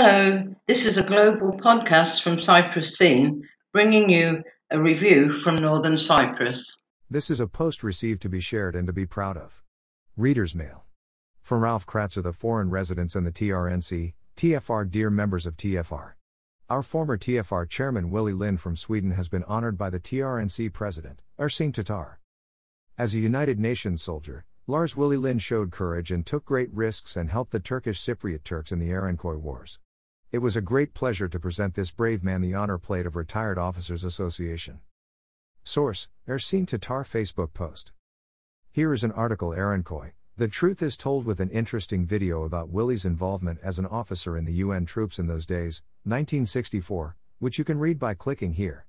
Hello, this is a global podcast from Cyprus Scene, bringing you a review from Northern Cyprus. This is a post received to be shared and to be proud of. Reader's Mail. From Ralph Kratzer, the foreign residents and the TRNC, TFR Dear members of TFR. Our former TFR chairman Willy Lindh from Sweden has been honored by the TRNC president, Ersin Tatar. As a United Nations soldier, Lars Willy Lindh showed courage and took great risks and helped the Turkish Cypriot Turks in the Erenköy Wars. It was a great pleasure to present this brave man the honor plate of Retired Officers Association. Source Ersin Tatar Facebook post. Here is an article Erenköy. The truth is told with an interesting video about Willie's involvement as an officer in the UN troops in those days, 1964, which you can read by clicking here.